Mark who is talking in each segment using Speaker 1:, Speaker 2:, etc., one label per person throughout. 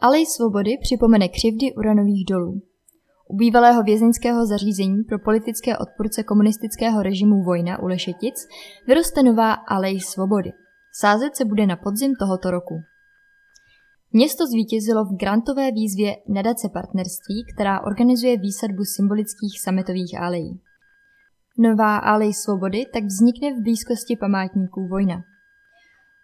Speaker 1: Alej svobody připomene křivdy uranových dolů. U bývalého vězeňského zařízení pro politické odpůrce komunistického režimu Vojna u Lešetic vyroste nová Alej svobody. Sázet se bude na podzim tohoto roku. Město zvítězilo v grantové výzvě Nadace partnerství, která organizuje výsadbu symbolických sametových alejí. Nová alej svobody tak vznikne v blízkosti památníků Vojna.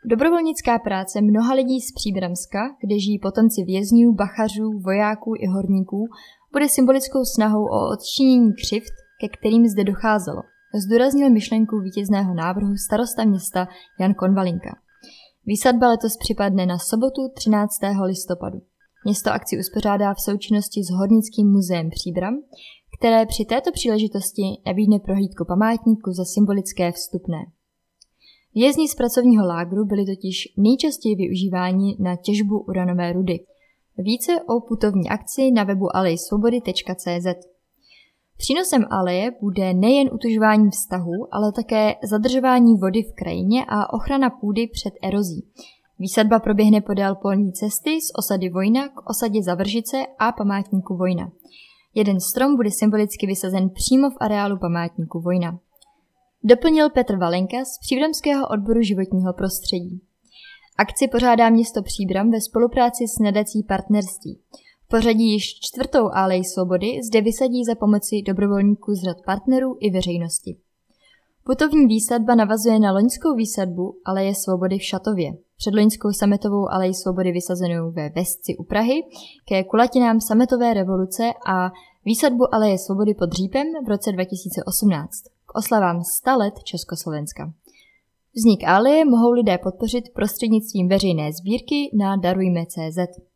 Speaker 1: Dobrovolnická práce mnoha lidí z Příbramska, kde žijí potomci vězňů, bachařů, vojáků i horníků, bude symbolickou snahou o odčinění křivt, ke kterým zde docházelo. Zdůraznil myšlenku vítězného návrhu starosta města Jan Konvalinka. Výsadba letos připadne na sobotu 13. listopadu. Město akci uspořádá v součinnosti s Hornickým muzeem Příbram, které při této příležitosti nabídne prohlídku památníku za symbolické vstupné. Vězni z pracovního lágru byli totiž nejčastěji využíváni na těžbu uranové rudy. Více o putovní akci na webu alejsvobody.cz. Přínosem aleje bude nejen utužování vztahu, ale také zadržování vody v krajině a ochrana půdy před erozí. Výsadba proběhne podél polní cesty z osady Vojna k osadě Zavržice a památníku Vojna. Jeden strom bude symbolicky vysazen přímo v areálu památníku Vojna. Doplnil Petr Valenka z Příbramského odboru životního prostředí. Akci pořádá město Příbram ve spolupráci s nadací partnerství pořadí již čtvrtou Alej svobody zde vysadí za pomoci dobrovolníků z řad partnerů i veřejnosti. Putovní výsadba navazuje na loňskou výsadbu Aleje svobody v Šatově, předloňskou sametovou Alej svobody vysazenou ve Vesci u Prahy, ke kulatinám sametové revoluce a výsadbu Aleje svobody pod Řípem v roce 2018 oslavám 100 let Československa. Vznik Aleje mohou lidé podpořit prostřednictvím veřejné sbírky na Darujme.cz.